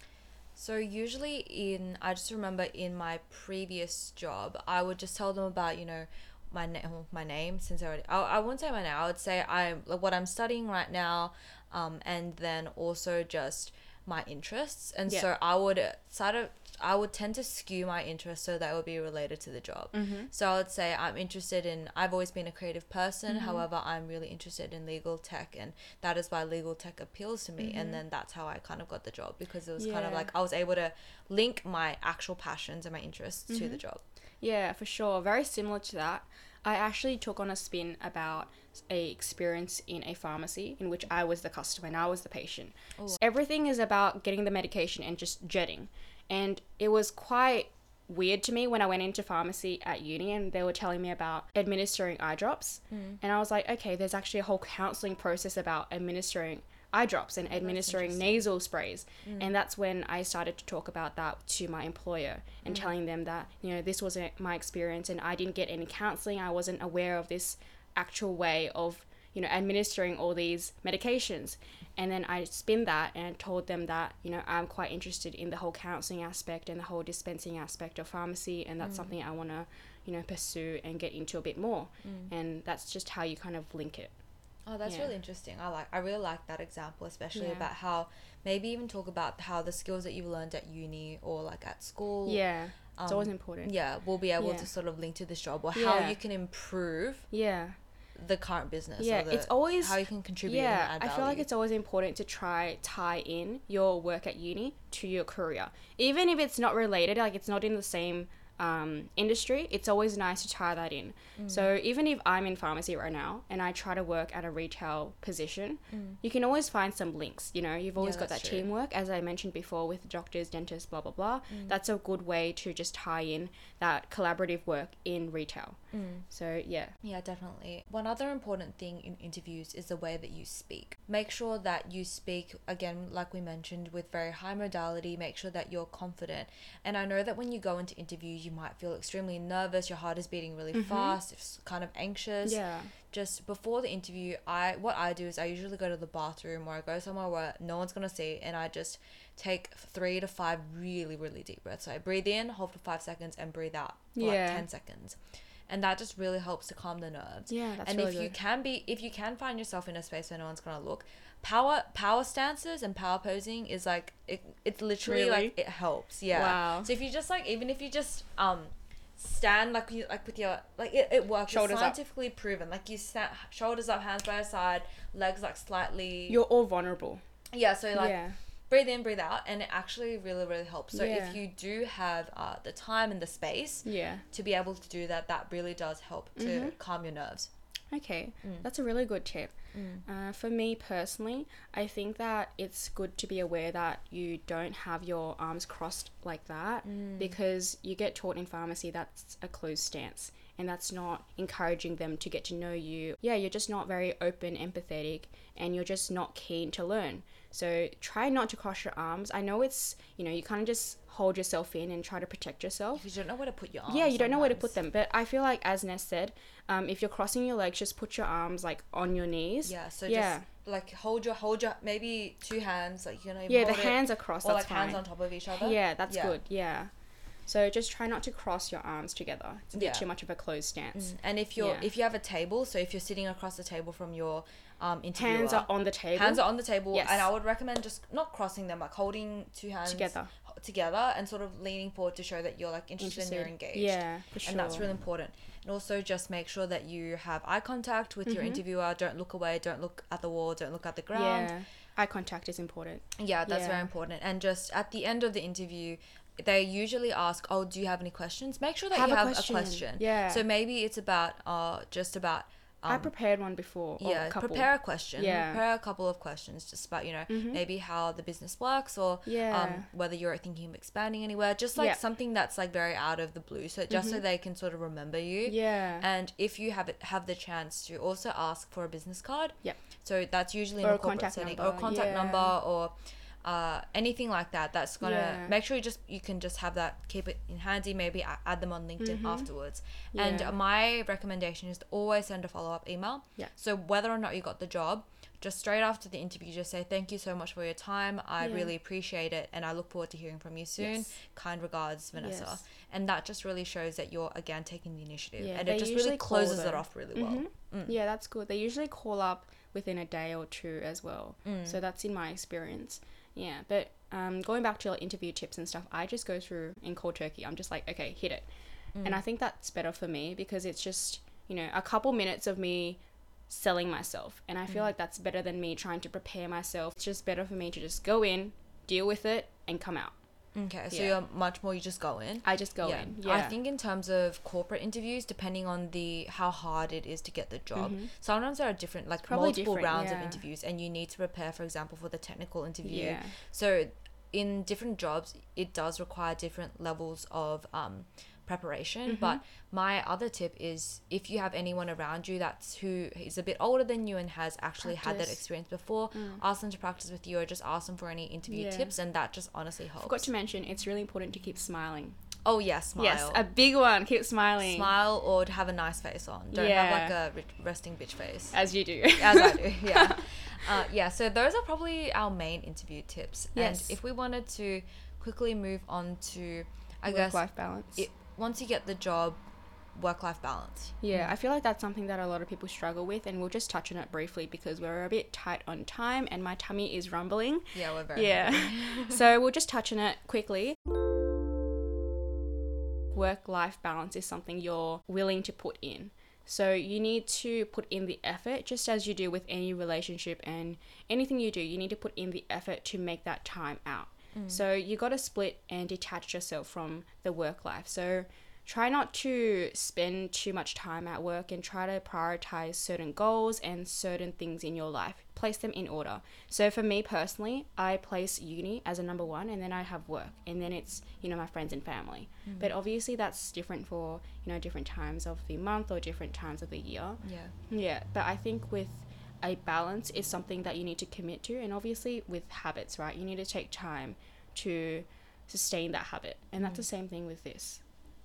So usually in I just remember in my previous job, I would just tell them about you know my name my name since I already I, I wouldn't say my name. I would say I'm like what I'm studying right now, um, and then also just my interests. And Yeah. so I would sort of I would tend to skew my interests so that would be related to the job. Mm-hmm. So I would say I'm interested in. I've always been a creative person. However, I'm really interested in legal tech, and that is why legal tech appeals to me. And then that's how I kind of got the job because it was kind of like I was able to link my actual passions and my interests to the job. Yeah, for sure. Very similar to that. I actually took on a spin about a experience in a pharmacy in which I was the customer and I was the patient. So everything is about getting the medication and just jetting. And it was quite weird to me when I went into pharmacy at uni and they were telling me about administering eye drops. Hmm. And I was like, okay, there's actually a whole counseling process about administering eye drops and administering nasal sprays. Mm. And that's when I started to talk about that to my employer and mm. telling them that, you know, this wasn't my experience and I didn't get any counseling. I wasn't aware of this actual way of, you know, administering all these medications. And then I spin that and told them that, you know, I'm quite interested in the whole counseling aspect and the whole dispensing aspect of pharmacy and that's mm. something I want to, you know, pursue and get into a bit more. And that's just how you kind of link it. Oh, that's Yeah. really interesting. I like. I really like that example, especially Yeah. about how maybe even talk about how the skills that you learned at uni or like at school. Yeah. It's um, always important. Yeah, we'll be able Yeah. to sort of link to this job or how you can improve Yeah. the current business. Yeah, or the, it's always- how you can contribute. yeah, I feel like it's always important to try tie in your work at uni to your career, even if it's not related. Like it's not in the same um, industry. It's always nice to tie that in. Mm. So even if I'm in pharmacy right now and I try to work at a retail position, you can always find some links. You know, you've always got that Mm. true. teamwork, as I mentioned before, with doctors, dentists, blah blah blah. Mm. That's a good way to just tie in that collaborative work in retail. Mm. So yeah, Yeah, definitely. One other important thing in interviews is the way that you speak. Make sure that you speak, again, like we mentioned, with very high modality. Make sure that you're confident. And I know that when you go into interviews, you might feel extremely nervous, your heart is beating really mm-hmm. fast, it's kind of anxious. yeah. Just before the interview, I what I do is I usually go to the bathroom or I go somewhere where no one's gonna see and I just take three to five really, really deep breaths. So I breathe in, hold for five seconds, and breathe out for Yeah. like ten seconds. And that just really helps to calm the nerves Yeah, that's and really if you good. can be if you can find yourself in a space where no one's gonna look power power stances and power posing is like it, it's literally Really? like it helps yeah Wow. so if you just like even if you just um stand like you like with your like it, it works Shoulders it's up. scientifically proven like you stand shoulders up hands by your side legs like slightly You're all vulnerable. yeah so like yeah. breathe in breathe out and it actually really really helps so Yeah. if you do have uh, the time and the space Yeah. to be able to do that that really does help to Mm-hmm. calm your nerves Okay, mm. that's a really good tip. Mm. Uh, for me personally, I think that it's good to be aware that you don't have your arms crossed like that mm. because you get taught in pharmacy that's a closed stance and that's not encouraging them to get to know you. Yeah, you're just not very open, empathetic, and you're just not keen to learn. So try not to cross your arms. I know it's, you know, you kind of just hold yourself in and try to protect yourself. Because you don't know where to put your arms. Yeah, you don't know where to put them. But I feel like, as Ness said, um, if you're crossing your legs, just put your arms like on your knees. Yeah, so Yeah. just like hold your hold your maybe two hands like you know Yeah, the hold it, hands are crossed. or like hands on top of each other. Yeah, that's Yeah. good. Yeah. So just try not to cross your arms together. It's a bit Yeah. too much of a closed stance. Mm, And if you're Yeah. if you have a table, so if you're sitting across the table from your um interviewer, Hands are on the table. hands are on the table, Yes. and I would recommend just not crossing them, like holding two hands Together. together, and sort of leaning forward to show that you're like interested, and you're engaged. Yeah, for sure. And that's really important. And also just make sure that you have eye contact with Mm-hmm. your interviewer. Don't look away. Don't look at the wall. Don't look at the ground. Yeah. Eye contact is important. Yeah, that's very important. And just at the end of the interview, they usually ask, "Oh, do you have any questions?" Make sure that Have you a have question. a question. Yeah. So maybe it's about uh just about I um, prepared one before. or yeah, a couple. prepare a question. Yeah. Mm-hmm. Prepare a couple of questions just about, you know, maybe how the business works or Yeah. um, whether you're thinking of expanding anywhere. Just like Yeah. Mm-hmm. something that's like very out of the blue. So just so they can sort of remember you. Yeah. And if you have it, have the chance to also ask for a business card. Yeah. So that's usually in Or a a corporate contact setting or number, a contact yeah. number or uh, anything like that. That's gonna Yeah. make sure you just you can just have that keep it in handy. Maybe add them on LinkedIn afterwards. And Mm-hmm. Yeah. my recommendation is to always send a follow up email. Yeah. So whether or not you got the job. Just straight after the interview, just say thank you so much for your time. I Yeah. really appreciate it, and I look forward to hearing from you soon. Yes. Kind regards, Vanessa. Yes. And that just really shows that you're again taking the initiative, Yeah, and it just really closes it off really well. Mhm. Yeah, that's good. They usually call up within a day or two as well. Mm. So that's in my experience. Yeah, but um, going back to your interview tips and stuff, I just go through in cold turkey. I'm just like, okay, hit it. Mm. And I think that's better for me because it's just, you know, a couple minutes of me selling myself. And I Mm. feel like that's better than me trying to prepare myself. It's just better for me to just go in, deal with it, and come out. Okay, so Yeah. you're much more you just go in. I just go yeah. in. Yeah. I think in terms of corporate interviews, depending on the how hard it is to get the job, sometimes there are different like Mm-hmm. probably multiple different, rounds of interviews, and you need to prepare, for example, for the technical interview. Yeah. So in different jobs, it does require different levels of um, preparation. Mm-hmm. But my other tip is if you have anyone around you that's who is a bit older than you and has actually had that Mm. experience before, ask them to practice with you or just ask them for any interview Yeah. tips, and that just honestly helps. Forgot to mention, it's really important to keep smiling. Oh yeah, smile. Yes, a big one. Keep smiling. smile or have a nice face on. Don't have like a resting bitch face. As you do. As I do, [LAUGHS] yeah. Uh, yeah, so those are probably our main interview tips. Yes. And if we wanted to quickly move on to, I guess, Work-life balance. it, once you get the job, work life balance. Yeah, I feel like that's something that a lot of people struggle with, and we'll just touch on it briefly because we're a bit tight on time and my tummy is rumbling. Yeah, we're very Yeah. [LAUGHS] so we'll just touch on it quickly. Work life balance is something you're willing to put in. So you need to put in the effort, just as you do with any relationship and anything you do, you need to put in the effort to make that time out. Mm. So you got to split and detach yourself from the work life. So try not to spend too much time at work and try to prioritize certain goals and certain things in your life. Place them in order. So for me personally, I place uni as a number one and then I have work and then it's, you know, my friends and family. Mm. But obviously that's different for, you know, different times of the month or different times of the year. Yeah. Yeah, but I think with a balance is something that you need to commit to, and obviously with habits, right? You need to take time to sustain that habit, and that's the same thing with this.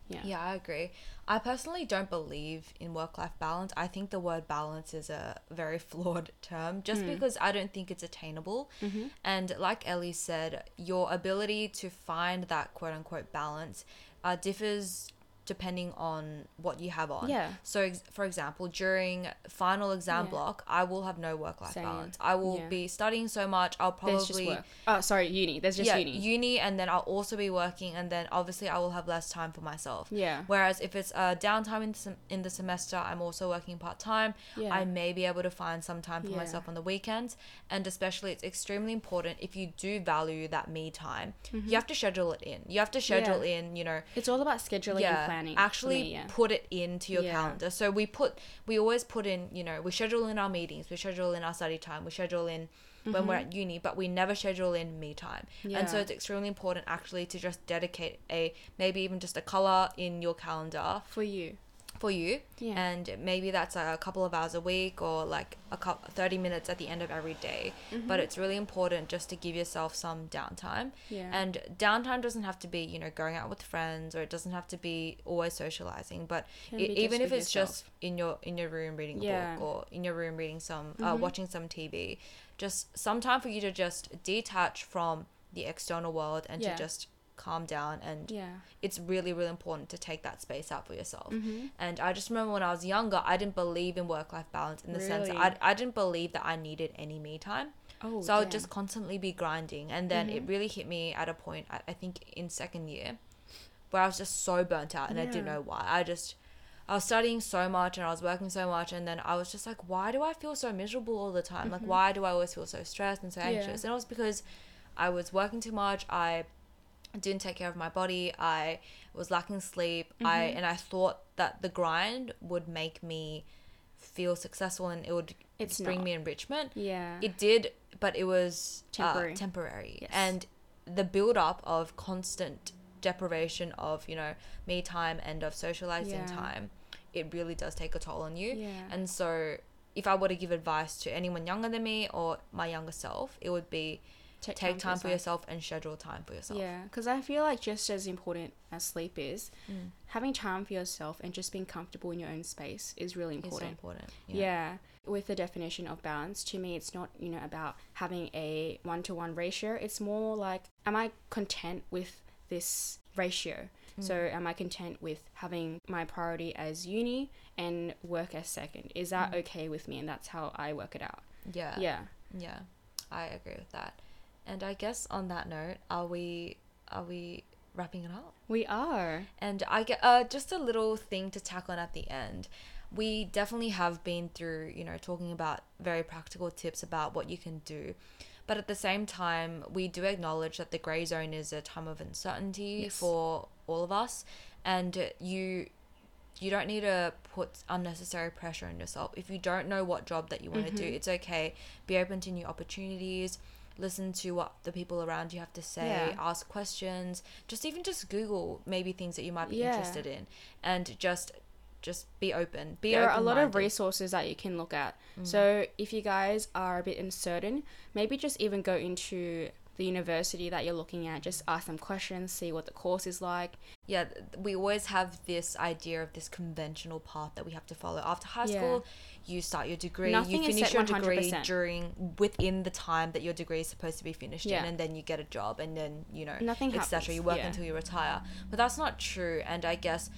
Yeah. Yeah, I agree. I personally don't believe in work life balance. I think the word balance is a very [LAUGHS] flawed term just because I don't think it's attainable. Mm-hmm. And like Ellie said, your ability to find that quote unquote balance uh, differs depending on what you have on. Yeah. So, ex- for example, during final exam Yeah. block, I will have no work life balance. I will Yeah. be studying so much. I'll probably work. Oh, sorry, uni. There's just uni. yeah, uni. and then I'll also be working, and then obviously I will have less time for myself. Yeah. Whereas if it's uh, downtime in the, sem- in the semester, I'm also working part time. Yeah. I may be able to find some time for Yeah. myself on the weekends, and especially it's extremely important if you do value that me time. You have to schedule it in. You have to schedule Mm-hmm. Yeah. in. You know, It's all about scheduling and planning. actually me, yeah. put it into your Yeah. calendar. So we put we always put in, you know, we schedule in our meetings, we schedule in our study time, we schedule in when we're at uni, but we never schedule in me time. And so Mm-hmm. It's extremely important actually to just dedicate a maybe even just a color in your calendar for you. For you Yeah. and maybe that's a couple of hours a week or like a couple 30 minutes at the end of every day Mm-hmm. but it's really important just to give yourself some downtime Yeah. and downtime doesn't have to be you know going out with friends or it doesn't have to be always socializing but e- even if it's just in your in your room reading a Yeah. Mm-hmm. book or in your room reading some uh, watching some tv just some time for you to just detach from the external world and Yeah. to just calm down and yeah. it's really really important to take that space out for yourself Mm-hmm. and i just remember when i was younger i didn't believe in work life balance in the sense that I, I didn't believe that i needed any me time Oh, so i would just constantly be grinding and then Mm-hmm. it really hit me at a point I, I think in second year where i was just so burnt out and i didn't know why i just I was studying so much and I was working so much, and then I was just like, why do I feel so miserable all the time? Like, why do I always feel so stressed and so Mm-hmm. Yeah. anxious? And it was because I was working too much. I didn't take care of my body. I was lacking sleep. I Mm-hmm. and I thought that the grind would make me feel successful and it would It's bring not. me enrichment. Yeah. It did, but it was Temporary. Uh, temporary. Yes. And the build up of constant deprivation of you know me time and of socializing Yeah. time, it really does take a toll on you. Yeah. And so, if I were to give advice to anyone younger than me or my younger self, it would be take, time, for yourself and schedule time for yourself. Yeah, because I feel like just as important as sleep is, Mm. having time for yourself and just being comfortable in your own space is really It's important. important. Yeah. With the definition of balance, to me, it's not, you know, about having a one to one ratio. It's more like, am I content with this ratio? So, am I content with having my priority as uni and work as second? Is that okay with me? And that's how I work it out. Yeah. Yeah. Yeah, I agree with that. And I guess on that note, are we are we wrapping it up? We are. And I get uh just a little thing to tack on at the end. We definitely have been through, you know, talking about very practical tips about what you can do. But at the same time, we do acknowledge that the grey zone is a time of uncertainty Yes. for all of us and you you don't need to put unnecessary pressure on yourself. If you don't know what job that you want to do, Mm-hmm. it's okay. Be open to new opportunities. Listen to what the people around you have to say. Yeah. Ask questions. Just even just Google maybe things that you might be Yeah. interested in, and just just be open. Be there are a lot of resources that you can look at. Mm. So if you guys are a bit uncertain, maybe just even go into the university that you're looking at. Just ask them questions, see what the course is like. yeah, we always have this idea of this conventional path that we have to follow. After high Yeah. school, you start your degree, Nothing you finish your degree 100%. during within the time that your degree is supposed to be finished Yeah. in, and then you get a job, and then you know, Nothing etc. You work yeah. until you retire, but that's not true. And I guess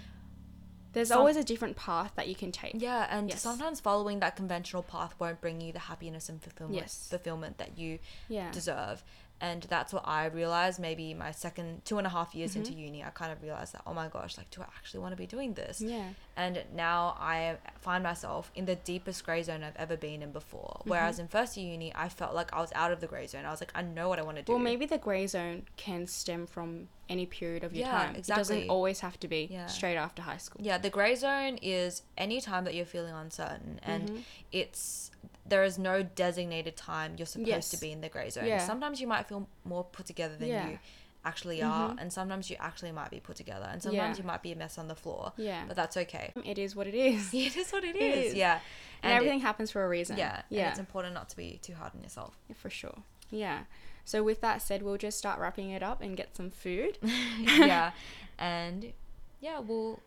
There's Some- always a different path that you can take. yeah, and Yes. sometimes following that conventional path won't bring you the happiness and fulfillment Yes. fulfillment that you Yeah. deserve. And that's what I realized maybe my second two and a half years Mm-hmm. into uni, I kind of realized that, oh my gosh, like, do I actually want to be doing this? Yeah. And now I find myself in the deepest gray zone I've ever been in before. Mm-hmm. Whereas in first year uni, I felt like I was out of the gray zone. I was like, I know what I want to do. Well, maybe the grey zone can stem from any period of your Yeah, time. It doesn't always have to be Yeah. straight after high school. Yeah, the gray zone is any time that you're feeling uncertain, and Mm-hmm. it's there is no designated time you're supposed Yes. to be in the gray zone. Yeah. Sometimes you might feel more put together than Yeah. you actually are, mm-hmm. and sometimes you actually might be put together, and sometimes Yeah. you might be a mess on the floor. Yeah. but that's okay. Um, it is what it is. [LAUGHS] It is what it It is. is. Yeah, And, it- everything happens for a reason. yeah, Yeah. And it's important not to be too hard on yourself. Yeah, for sure. Yeah. So with that said, we'll just start wrapping it up and get some food. [LAUGHS] yeah [LAUGHS] and yeah we'll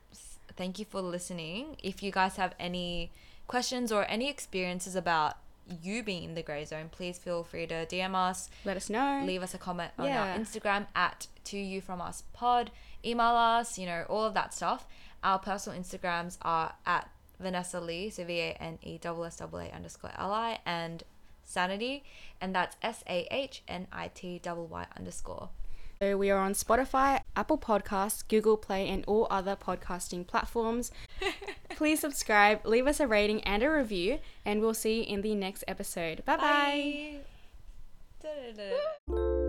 thank you for listening if you guys have any questions or any experiences about you being in the gray zone please feel free to dm us Let us know. leave us a comment on Yeah. our instagram at to you from us pod email us you know all of that stuff our personal instagrams are at vanessa li so v-a-n-e-s-s-a underscore li and Sahnity and that's s-a-h-n-i-t-y underscore So we are on Spotify, Apple Podcasts, Google Play, and all other podcasting platforms. [LAUGHS] Please subscribe, leave us a rating and a review, and we'll see you in the next episode. Bye bye. Bye.